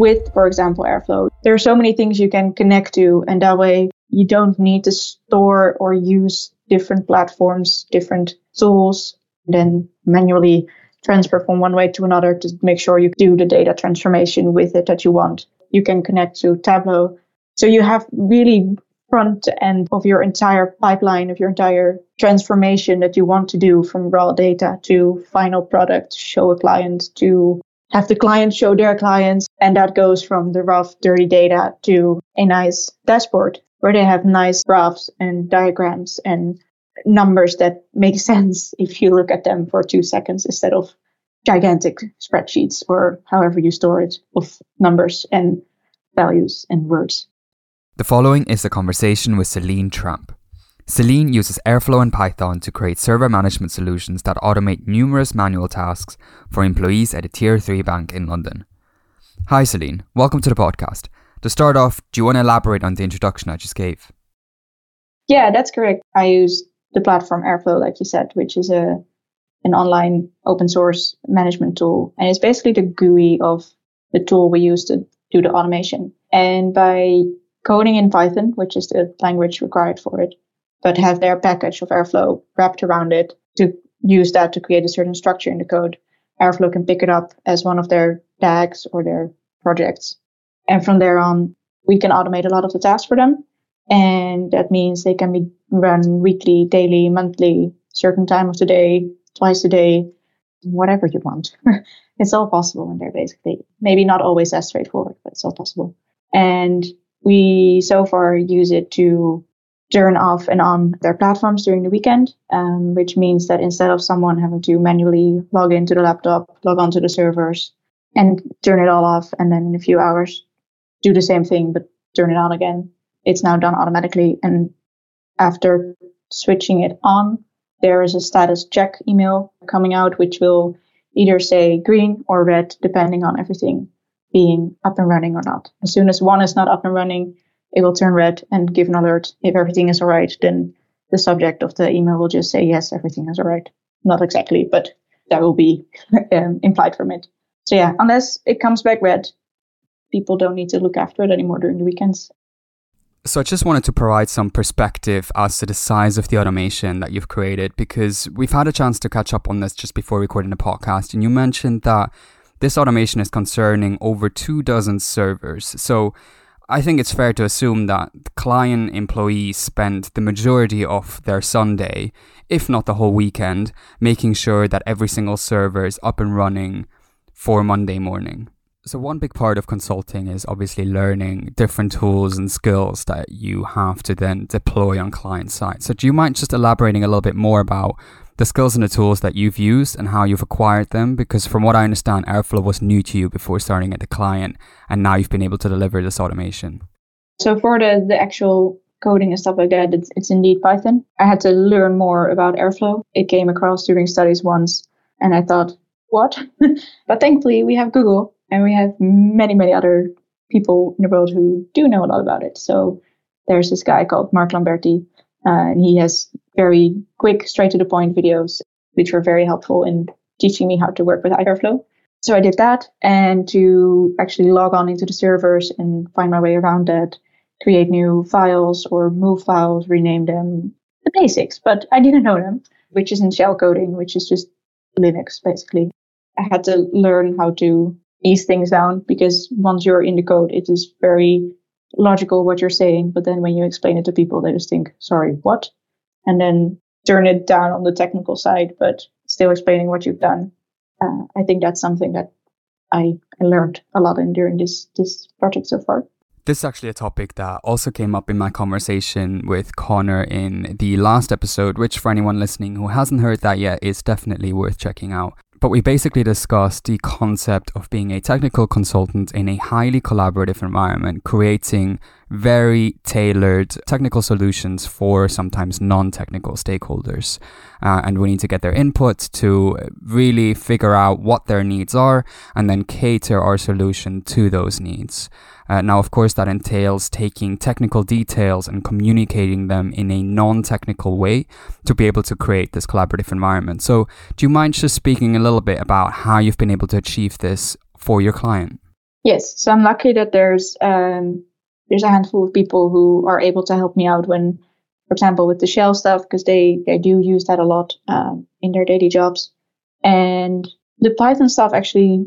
with, for example, Airflow. There are so many things you can connect to, and that way you don't need to store or use different platforms, different tools, then manually transfer from one way to another to make sure you do the data transformation with it that you want. You can connect to Tableau. So you have really front end of your entire pipeline, of your entire transformation that you want to do from raw data to final product, show a client to have the client show their clients. And that goes from the rough, dirty data to a nice dashboard where they have nice graphs and diagrams and numbers that make sense if you look at them for two seconds instead of gigantic spreadsheets or however you store it of numbers and values and words. The following is a conversation with Celine Trampe. Celine uses Airflow and Python to create server management solutions that automate numerous manual tasks for employees at a Tier 3 bank in London. Hi, Celine. Welcome to the podcast. To start off, do you want to elaborate on the introduction I just gave? Yeah, that's correct. I use the platform Airflow, like you said, which is a an online open source management tool. And it's basically the GUI of the tool we use to do the automation. And by coding in Python, which is the language required for it, but have their package of Airflow wrapped around it to use that to create a certain structure in the code. Airflow can pick it up as one of their DAGs or their projects. And from there on, we can automate a lot of the tasks for them. And that means they can be run weekly, daily, monthly, certain time of the day, twice a day, whatever you want. it's all possible in there, basically. Maybe not always as straightforward, but it's all possible. And we so far use it to turn off and on their platforms during the weekend, um, which means that instead of someone having to manually log into the laptop, log onto the servers, and turn it all off, and then in a few hours do the same thing but turn it on again, it's now done automatically. And after switching it on, there is a status check email coming out, which will either say green or red, depending on everything being up and running or not. As soon as one is not up and running, it will turn red and give an alert. If everything is all right, then the subject of the email will just say, yes, everything is all right. Not exactly, but that will be um, implied from it. So yeah, unless it comes back red, people don't need to look after it anymore during the weekends. So I just wanted to provide some perspective as to the size of the automation that you've created because we've had a chance to catch up on this just before recording the podcast and you mentioned that this automation is concerning over two dozen servers. So I think it's fair to assume that client employees spend the majority of their Sunday, if not the whole weekend, making sure that every single server is up and running for Monday morning. So, one big part of consulting is obviously learning different tools and skills that you have to then deploy on client side. So, do you mind just elaborating a little bit more about the skills and the tools that you've used and how you've acquired them? Because, from what I understand, Airflow was new to you before starting at the client, and now you've been able to deliver this automation. So, for the, the actual coding and stuff like that, it's, it's indeed Python. I had to learn more about Airflow. It came across during studies once, and I thought, what? but thankfully, we have Google and we have many, many other people in the world who do know a lot about it. So there's this guy called Marc Lamberti, uh, and he has very quick, straight to the point videos, which were very helpful in teaching me how to work with Airflow. So I did that, and to actually log on into the servers and find my way around that, create new files or move files, rename them, the basics. But I didn't know them, which is in shell coding, which is just Linux basically. I had to learn how to ease things down because once you're in the code, it is very logical what you're saying. But then when you explain it to people, they just think, sorry, what? And then turn it down on the technical side, but still explaining what you've done. Uh, I think that's something that I, I learned a lot in during this, this project so far. This is actually a topic that also came up in my conversation with Connor in the last episode, which for anyone listening who hasn't heard that yet is definitely worth checking out. But we basically discussed the concept of being a technical consultant in a highly collaborative environment, creating very tailored technical solutions for sometimes non technical stakeholders. Uh, and we need to get their input to really figure out what their needs are and then cater our solution to those needs. Uh, now, of course, that entails taking technical details and communicating them in a non technical way to be able to create this collaborative environment. So, do you mind just speaking a little bit about how you've been able to achieve this for your client? Yes, so I'm lucky that there's um, there's a handful of people who are able to help me out when, for example, with the shell stuff because they they do use that a lot um, in their daily jobs, and the Python stuff actually,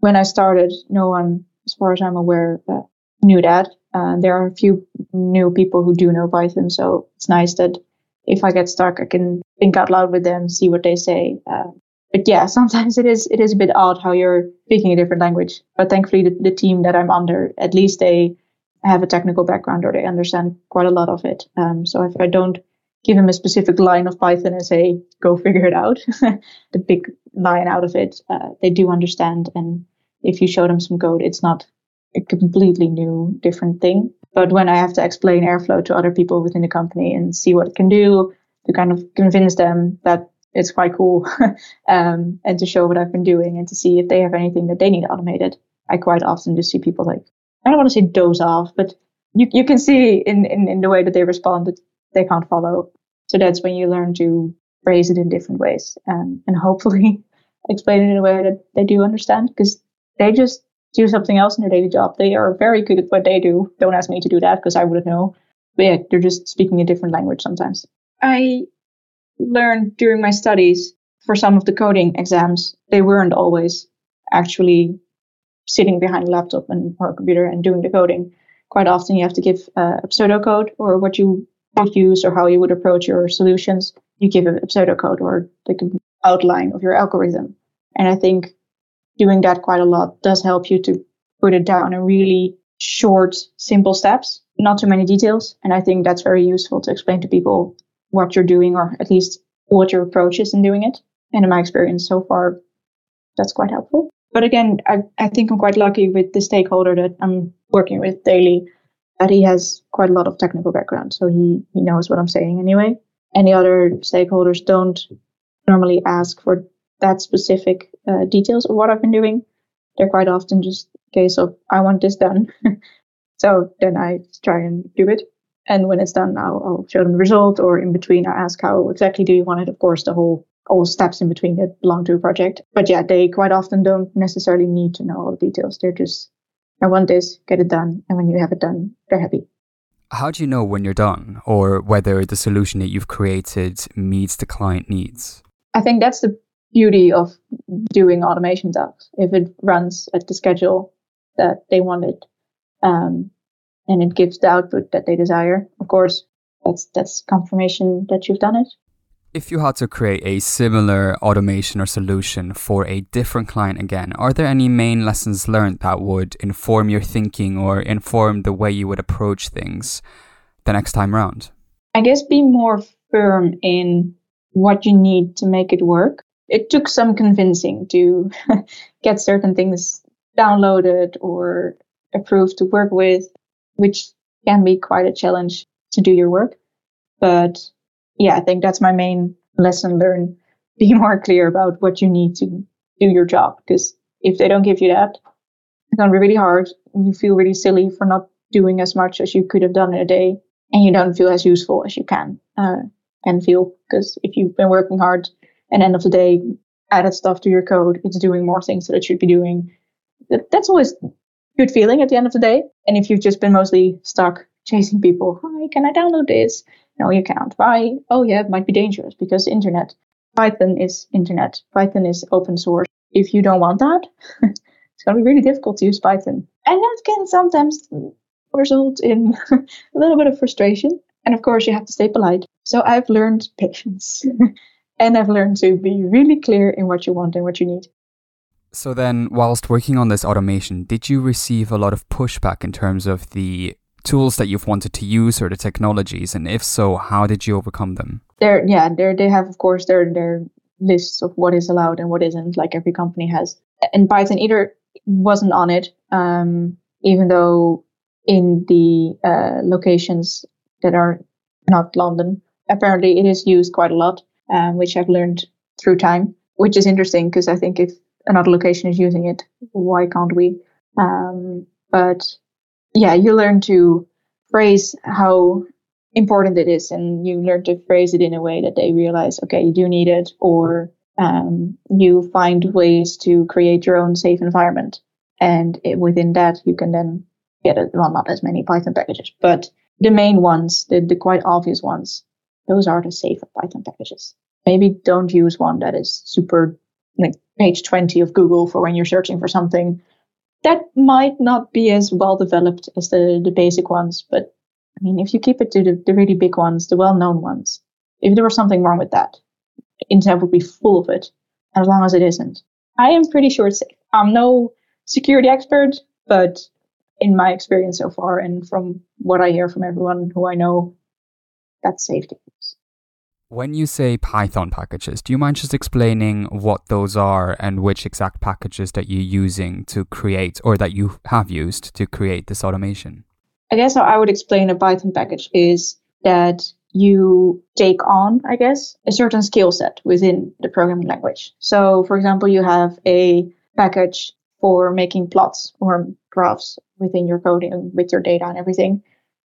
when I started, no one, as far as I'm aware, uh, knew that. Uh, there are a few new people who do know Python, so it's nice that if I get stuck, I can think out loud with them, see what they say. Uh, but yeah, sometimes it is it is a bit odd how you're speaking a different language. But thankfully, the, the team that I'm under, at least they have a technical background or they understand quite a lot of it. Um, so if I don't give them a specific line of Python and say, go figure it out, the big line out of it, uh, they do understand. And if you show them some code, it's not a completely new, different thing. But when I have to explain Airflow to other people within the company and see what it can do to kind of convince them that it's quite cool um, and to show what I've been doing and to see if they have anything that they need automated. I quite often just see people like, I don't want to say doze off, but you, you can see in, in, in the way that they respond that they can't follow. So that's when you learn to phrase it in different ways um, and hopefully explain it in a way that they do understand because they just do something else in their daily job. They are very good at what they do. Don't ask me to do that because I wouldn't know. But yeah, they're just speaking a different language sometimes. I learned during my studies for some of the coding exams, they weren't always actually sitting behind a laptop and or a computer and doing the coding. Quite often, you have to give uh, a pseudocode or what you would use or how you would approach your solutions. You give a, pseudocode or like an outline of your algorithm. And I think doing that quite a lot does help you to put it down in really short, simple steps, not too many details. And I think that's very useful to explain to people what you're doing or at least what your approach is in doing it. And in my experience so far, that's quite helpful. But again, I, I think I'm quite lucky with the stakeholder that I'm working with daily, that he has quite a lot of technical background. So he, he knows what I'm saying anyway. Any other stakeholders don't normally ask for that specific uh, details of what I've been doing. They're quite often just a case of, I want this done. so then I try and do it. And when it's done, I'll, I'll show them the result, or in between, I ask how exactly do you want it. Of course, the whole all steps in between that belong to a project. But yeah, they quite often don't necessarily need to know all the details. They're just, I want this, get it done, and when you have it done, they're happy. How do you know when you're done, or whether the solution that you've created meets the client needs? I think that's the beauty of doing automation tasks. If it runs at the schedule that they wanted, um, and it gives the output that they desire. Of course, that's that's confirmation that you've done it. If you had to create a similar automation or solution for a different client again, are there any main lessons learned that would inform your thinking or inform the way you would approach things the next time around? I guess be more firm in what you need to make it work. It took some convincing to get certain things downloaded or approved to work with which can be quite a challenge to do your work. But yeah, I think that's my main lesson learned. Be more clear about what you need to do your job. Because if they don't give you that, it's going to be really hard. You feel really silly for not doing as much as you could have done in a day. And you don't feel as useful as you can uh, and feel. Because if you've been working hard and end of the day added stuff to your code, it's doing more things that it should be doing. That's always good feeling at the end of the day. And if you've just been mostly stuck chasing people, hi, can I download this? No, you can't. Why? Oh, yeah, it might be dangerous because internet. Python is internet. Python is open source. If you don't want that, it's going to be really difficult to use Python. And that can sometimes result in a little bit of frustration. And of course, you have to stay polite. So I've learned patience. And I've learned to be really clear in what you want and what you need. So then, whilst working on this automation, did you receive a lot of pushback in terms of the tools that you've wanted to use or the technologies? And if so, how did you overcome them? There, yeah, there they have, of course, their their lists of what is allowed and what isn't, like every company has. And Python either wasn't on it, um, even though in the uh, locations that are not London, apparently it is used quite a lot, um, which I've learned through time, which is interesting because I think if another location is using it. Why can't we? Um, but yeah, you learn to phrase how important it is, and you learn to phrase it in a way that they realize, okay, you do need it, or um, you find ways to create your own safe environment. And it, within that, you can then get, a, well, not as many Python packages, but the main ones, the, the quite obvious ones, those are the safer Python packages. Maybe don't use one that is super like page 20 of Google for when you're searching for something. That might not be as well developed as the, the basic ones, but I mean, if you keep it to the, the really big ones, the well known ones, if there was something wrong with that, internet would be full of it, as long as it isn't. I am pretty sure it's safe. I'm no security expert, but in my experience so far, and from what I hear from everyone who I know, that's safe. When you say Python packages, do you mind just explaining what those are and which exact packages that you're using to create or that you have used to create this automation? I guess how I would explain a Python package is that you take on, I guess, a certain skill set within the programming language. So, for example, you have a package for making plots or graphs within your coding with your data and everything.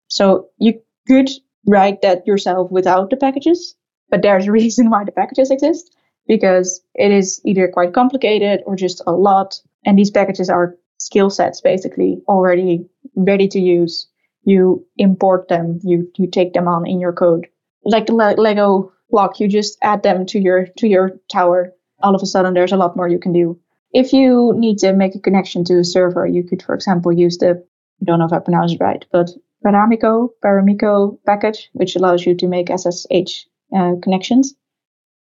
So you could write that yourself without the packages, but there's a reason why the packages exist because it is either quite complicated or just a lot. And these packages are skill sets basically already ready to use you import them, you you take them on in your code. Like the Le- Lego block, you just add them to your to your tower. All of a sudden, there's a lot more you can do. If you need to make a connection to a server, you could, for example, use the I don't know if I pronounced it right, but Paramiko Paramiko package, which allows you to make SSH uh, connections,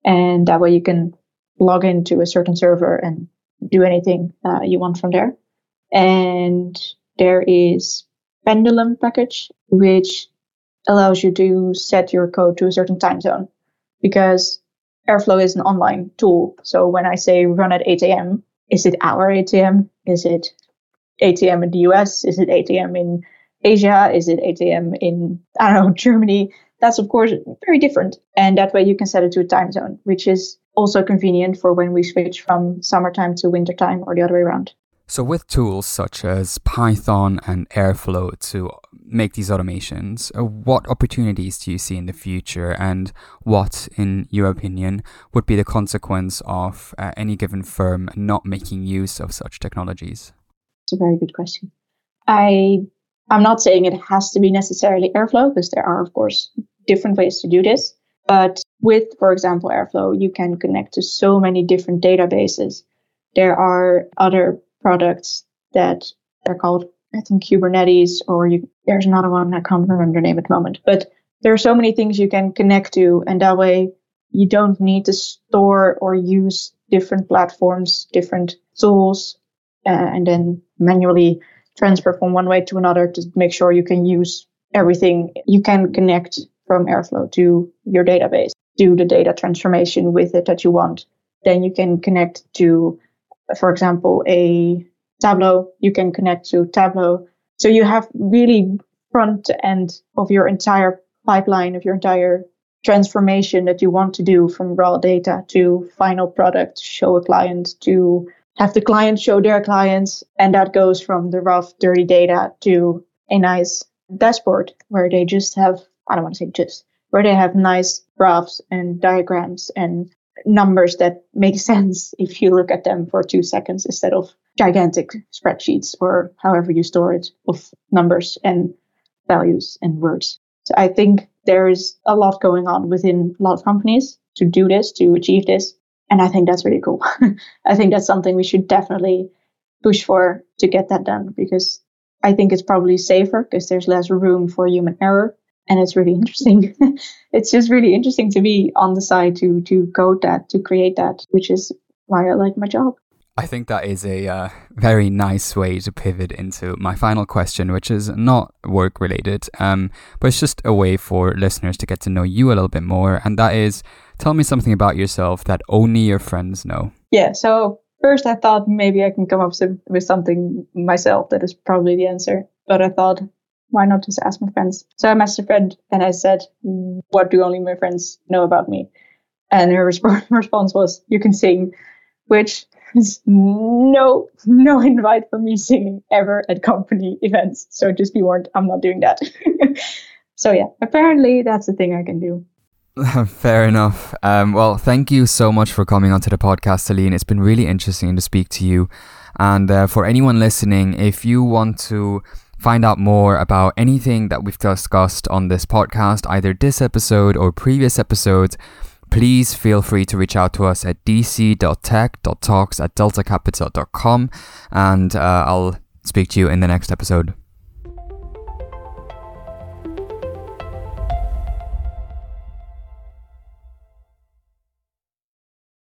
and that way you can log into a certain server and do anything uh, you want from there. And there is pendulum package, which allows you to set your code to a certain time zone because Airflow is an online tool. So when I say run at 8 a.m., is it our 8 a.m.? Is it 8 a.m. in the US? Is it 8 a.m. in Asia? Is it 8 a.m. in, I don't know, Germany? That's of course very different. And that way you can set it to a time zone, which is also convenient for when we switch from summertime to wintertime or the other way around. So, with tools such as Python and Airflow to make these automations, uh, what opportunities do you see in the future, and what, in your opinion, would be the consequence of uh, any given firm not making use of such technologies? It's a very good question. I I'm not saying it has to be necessarily Airflow because there are, of course, different ways to do this. But with, for example, Airflow, you can connect to so many different databases. There are other products that are called, I think, Kubernetes, or you, there's another one, I can't remember the name at the moment. But there are so many things you can connect to, and that way you don't need to store or use different platforms, different tools, uh, and then manually transfer from one way to another to make sure you can use everything. You can connect from Airflow to your database, do the data transformation with it that you want. Then you can connect to for example, a Tableau, you can connect to Tableau. So you have really front end of your entire pipeline of your entire transformation that you want to do from raw data to final product, show a client to have the client show their clients. And that goes from the rough, dirty data to a nice dashboard where they just have, I don't want to say just, where they have nice graphs and diagrams and numbers that make sense if you look at them for two seconds instead of gigantic spreadsheets or however you store it of numbers and values and words. So I think there is a lot going on within a lot of companies to do this, to achieve this. And I think that's really cool. I think that's something we should definitely push for to get that done because I think it's probably safer because there's less room for human error and it's really interesting. it's just really interesting to be on the side to to code that, to create that, which is why I like my job. I think that is a uh, very nice way to pivot into my final question, which is not work related, um, but it's just a way for listeners to get to know you a little bit more. And that is, tell me something about yourself that only your friends know. Yeah. So first, I thought maybe I can come up with something myself that is probably the answer, but I thought why not just ask my friends? So I asked a friend and I said, what do only my friends know about me? And her resp- response was, you can sing, which no, no invite for me singing ever at company events. So just be warned, I'm not doing that. so yeah, apparently that's the thing I can do. Fair enough. Um, well, thank you so much for coming onto the podcast, Celine. It's been really interesting to speak to you And uh, for anyone listening, if you want to find out more about anything that we've discussed on this podcast, either this episode or previous episodes, please feel free to reach out to us at dc.tech.talks at deltacapita.com and uh, I'll speak to you in the next episode.